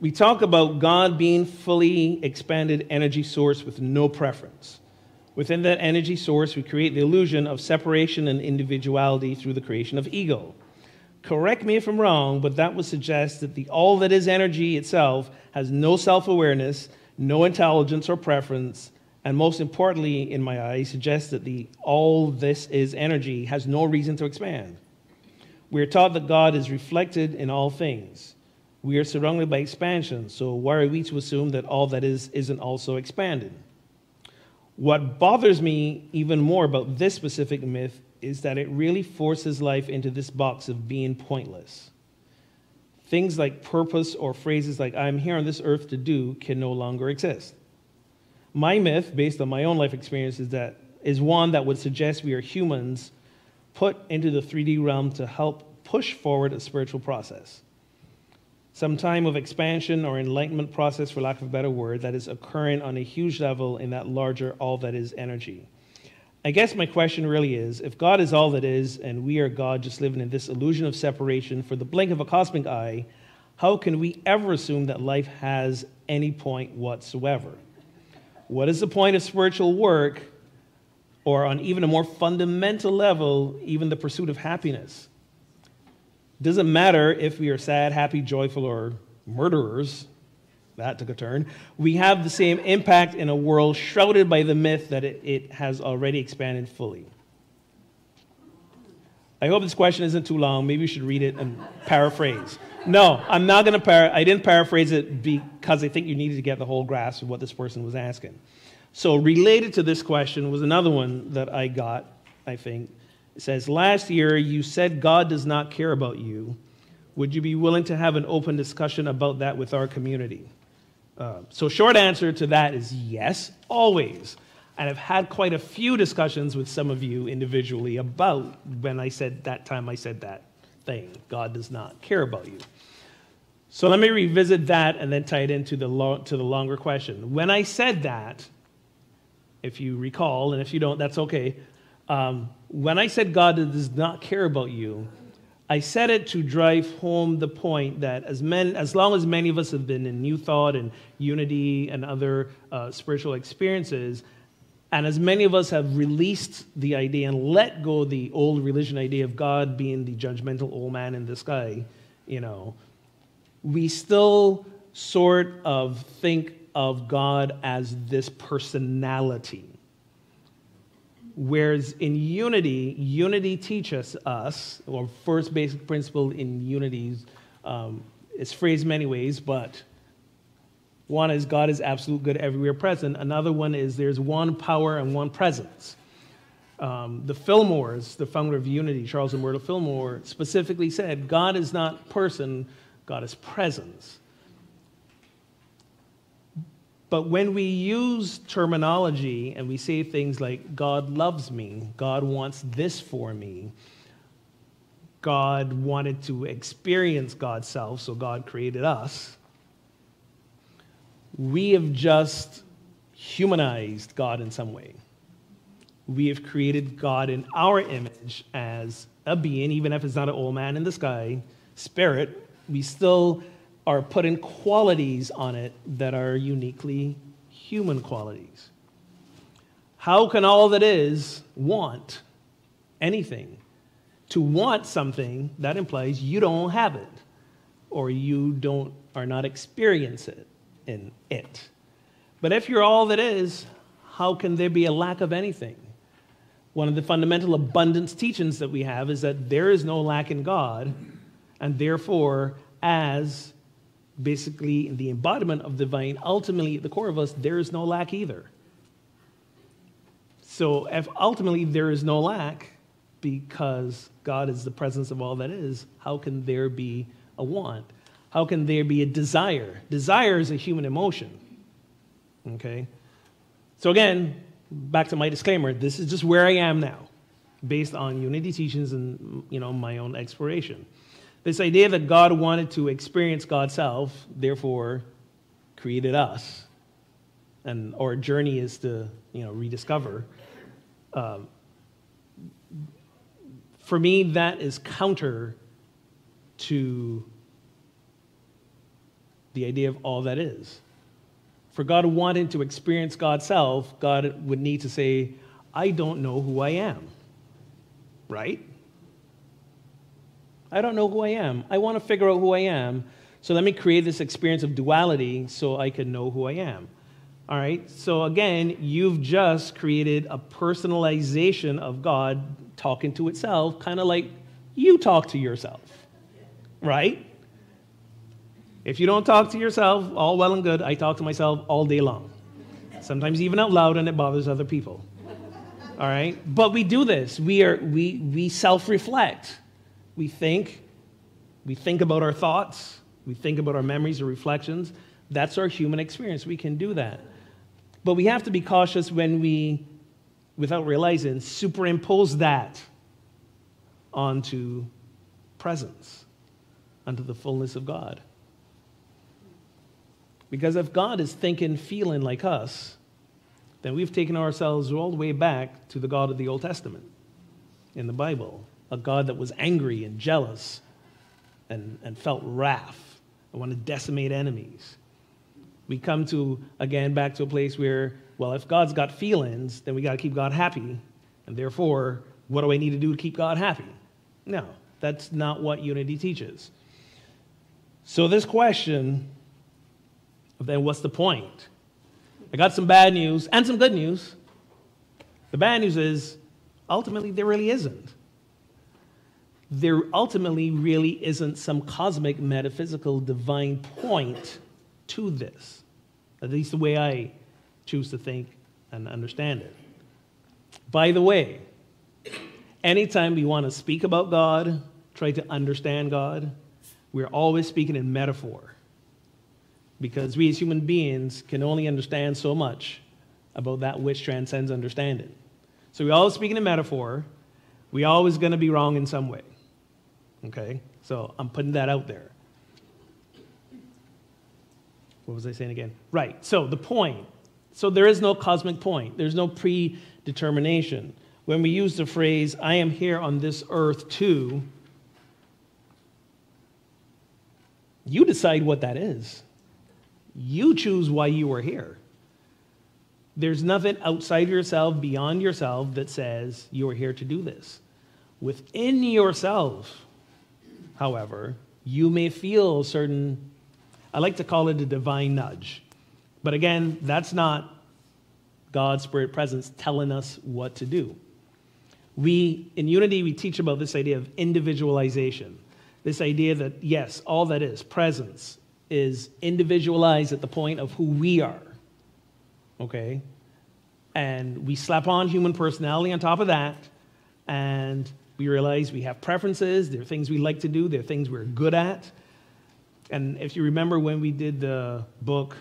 we talk about God being fully expanded energy source with no preference. Within that energy source, we create the illusion of separation and individuality through the creation of ego. Correct me if I'm wrong, but that would suggest that the all that is energy itself has no self awareness, no intelligence or preference, and most importantly, in my eyes, suggests that the all this is energy has no reason to expand. We are taught that God is reflected in all things. We are surrounded by expansion, so why are we to assume that all that is isn't also expanded? What bothers me even more about this specific myth is that it really forces life into this box of being pointless. Things like purpose or phrases like, I'm here on this earth to do, can no longer exist. My myth, based on my own life experience, is, that, is one that would suggest we are humans put into the 3D realm to help push forward a spiritual process. Some time of expansion or enlightenment process, for lack of a better word, that is occurring on a huge level in that larger all that is energy. I guess my question really is if God is all that is, and we are God just living in this illusion of separation for the blink of a cosmic eye, how can we ever assume that life has any point whatsoever? What is the point of spiritual work, or on even a more fundamental level, even the pursuit of happiness? Doesn't matter if we are sad, happy, joyful, or murderers that took a turn. We have the same impact in a world shrouded by the myth that it, it has already expanded fully. I hope this question isn't too long. Maybe you should read it and paraphrase. No, I'm not going to par. I didn't paraphrase it because I think you needed to get the whole grasp of what this person was asking. So, related to this question was another one that I got, I think. It says, Last year you said God does not care about you. Would you be willing to have an open discussion about that with our community? Uh, so, short answer to that is yes, always. And I've had quite a few discussions with some of you individually about when I said that time I said that thing. God does not care about you. So let me revisit that and then tie it into the, lo- to the longer question. When I said that, if you recall, and if you don't, that's okay. Um, when I said God does not care about you, I said it to drive home the point that as, men, as long as many of us have been in New Thought and Unity and other uh, spiritual experiences, and as many of us have released the idea and let go the old religion idea of God being the judgmental old man in the sky, you know, we still sort of think of God as this personality Whereas in unity, unity teaches us, or first basic principle in unity um, is phrased many ways, but one is God is absolute good everywhere present. Another one is there's one power and one presence. Um, the Fillmores, the founder of Unity, Charles and Myrtle Fillmore, specifically said God is not person, God is presence. But when we use terminology and we say things like, God loves me, God wants this for me, God wanted to experience God's self, so God created us, we have just humanized God in some way. We have created God in our image as a being, even if it's not an old man in the sky, spirit. We still are putting qualities on it that are uniquely human qualities. How can all that is want anything? To want something, that implies you don't have it or you don't are not experience it in it. But if you're all that is, how can there be a lack of anything? One of the fundamental abundance teachings that we have is that there is no lack in God, and therefore, as basically the embodiment of divine, ultimately at the core of us, there is no lack either. So if ultimately there is no lack, because God is the presence of all that is, how can there be a want? How can there be a desire? Desire is a human emotion. Okay? So again, back to my disclaimer, this is just where I am now, based on unity teachings and you know my own exploration. This idea that God wanted to experience God's self, therefore created us, and our journey is to you know rediscover. Um, for me, that is counter to the idea of all that is. For God wanting to experience God's self, God would need to say, I don't know who I am. Right? I don't know who I am. I want to figure out who I am. So let me create this experience of duality so I can know who I am. All right? So again, you've just created a personalization of God talking to itself, kind of like you talk to yourself. Right? If you don't talk to yourself, all well and good. I talk to myself all day long. Sometimes even out loud, and it bothers other people. All right? But we do this. We, are, we, we self reflect. We think. We think about our thoughts. We think about our memories or reflections. That's our human experience. We can do that. But we have to be cautious when we, without realizing, superimpose that onto presence, onto the fullness of God. Because if God is thinking, feeling like us, then we've taken ourselves all the way back to the God of the Old Testament in the Bible, a God that was angry and jealous and, and felt wrath and wanted to decimate enemies. We come to, again, back to a place where, well, if God's got feelings, then we got to keep God happy. And therefore, what do I need to do to keep God happy? No, that's not what unity teaches. So, this question then what's the point? I got some bad news and some good news. The bad news is ultimately there really isn't. There ultimately really isn't some cosmic, metaphysical, divine point to this. At least the way I choose to think and understand it. By the way, anytime we want to speak about God, try to understand God, we're always speaking in metaphor because we as human beings can only understand so much about that which transcends understanding. So we're always speaking in metaphor. We're always going to be wrong in some way. Okay? So I'm putting that out there. What was I saying again? Right. So the point. So there is no cosmic point. There's no predetermination. When we use the phrase, I am here on this earth too, you decide what that is. You choose why you are here. There's nothing outside yourself, beyond yourself, that says you are here to do this. Within yourself, however, you may feel certain, I like to call it a divine nudge. But again, that's not God's spirit presence telling us what to do. We, in unity, we teach about this idea of individualization. This idea that, yes, all that is presence, is individualized at the point of who we are. Okay? And we slap on human personality on top of that, and we realize we have preferences. There are things we like to do, there are things we're good at. And if you remember when we did the book,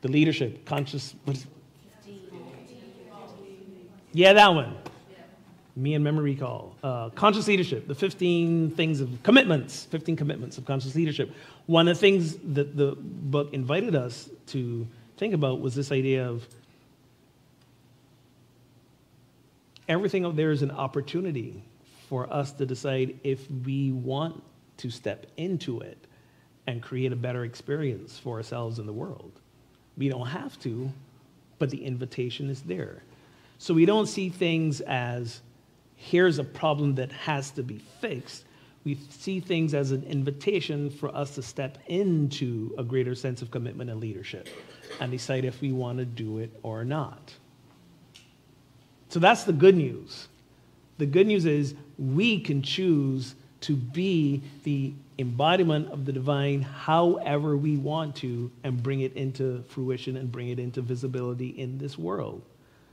The Leadership, Conscious. Yeah, that one me and memory recall uh, conscious leadership the 15 things of commitments 15 commitments of conscious leadership one of the things that the book invited us to think about was this idea of everything out there is an opportunity for us to decide if we want to step into it and create a better experience for ourselves in the world we don't have to but the invitation is there so we don't see things as here's a problem that has to be fixed. We see things as an invitation for us to step into a greater sense of commitment and leadership and decide if we want to do it or not. So that's the good news. The good news is we can choose to be the embodiment of the divine however we want to and bring it into fruition and bring it into visibility in this world.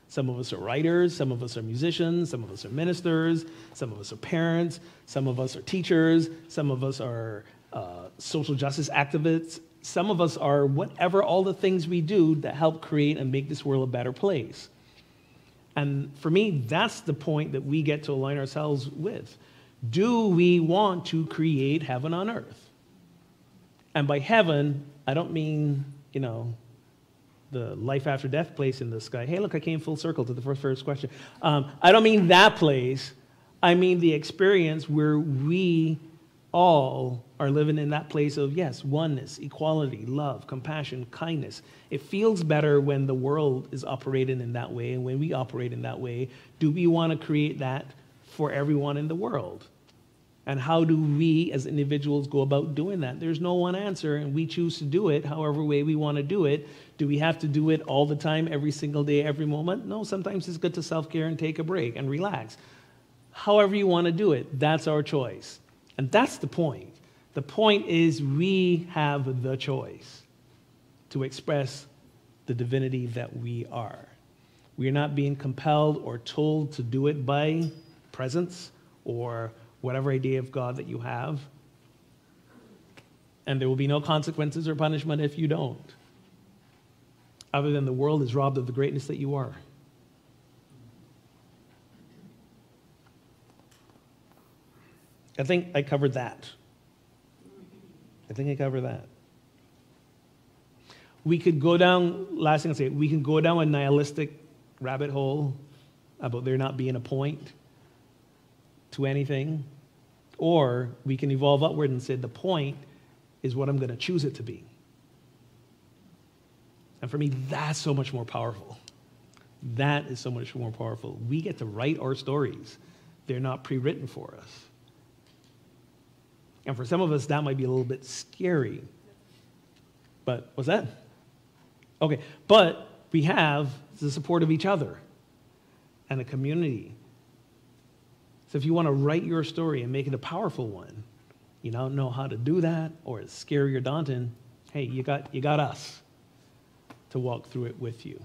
Some of us are writers, some of us are musicians, some of us are ministers, some of us are parents, some of us are teachers, some of us are uh, social justice activists, some of us are whatever, all the things we do that help create and make this world a better place. And for me, that's the point that we get to align ourselves with. Do we want to create heaven on earth? And by heaven, I don't mean, you know, the life after death place in the sky. Hey, look, I came full circle to the first, first question. Um, I don't mean that place. I mean the experience where we all are living in that place of, yes, oneness, equality, love, compassion, kindness. It feels better when the world is operating in that way and when we operate in that way. Do we want to create that for everyone in the world? And how do we as individuals go about doing that? There's no one answer, and we choose to do it however way we want to do it. Do we have to do it all the time, every single day, every moment? No, sometimes it's good to self care and take a break and relax. However, you want to do it, that's our choice. And that's the point. The point is, we have the choice to express the divinity that we are. We are not being compelled or told to do it by presence or whatever idea of God that you have. And there will be no consequences or punishment if you don't, other than the world is robbed of the greatness that you are. I think I covered that. I think I covered that. We could go down, last thing I'll say, we can go down a nihilistic rabbit hole about there not being a point to anything, or we can evolve upward and say the point is what I'm going to choose it to be. And for me, that's so much more powerful. That is so much more powerful. We get to write our stories, they're not pre written for us. And for some of us, that might be a little bit scary. But what's that? Okay, but we have the support of each other and a community. So if you want to write your story and make it a powerful one, you don't know how to do that, or it's scary or daunting, hey, you got, you got us to walk through it with you.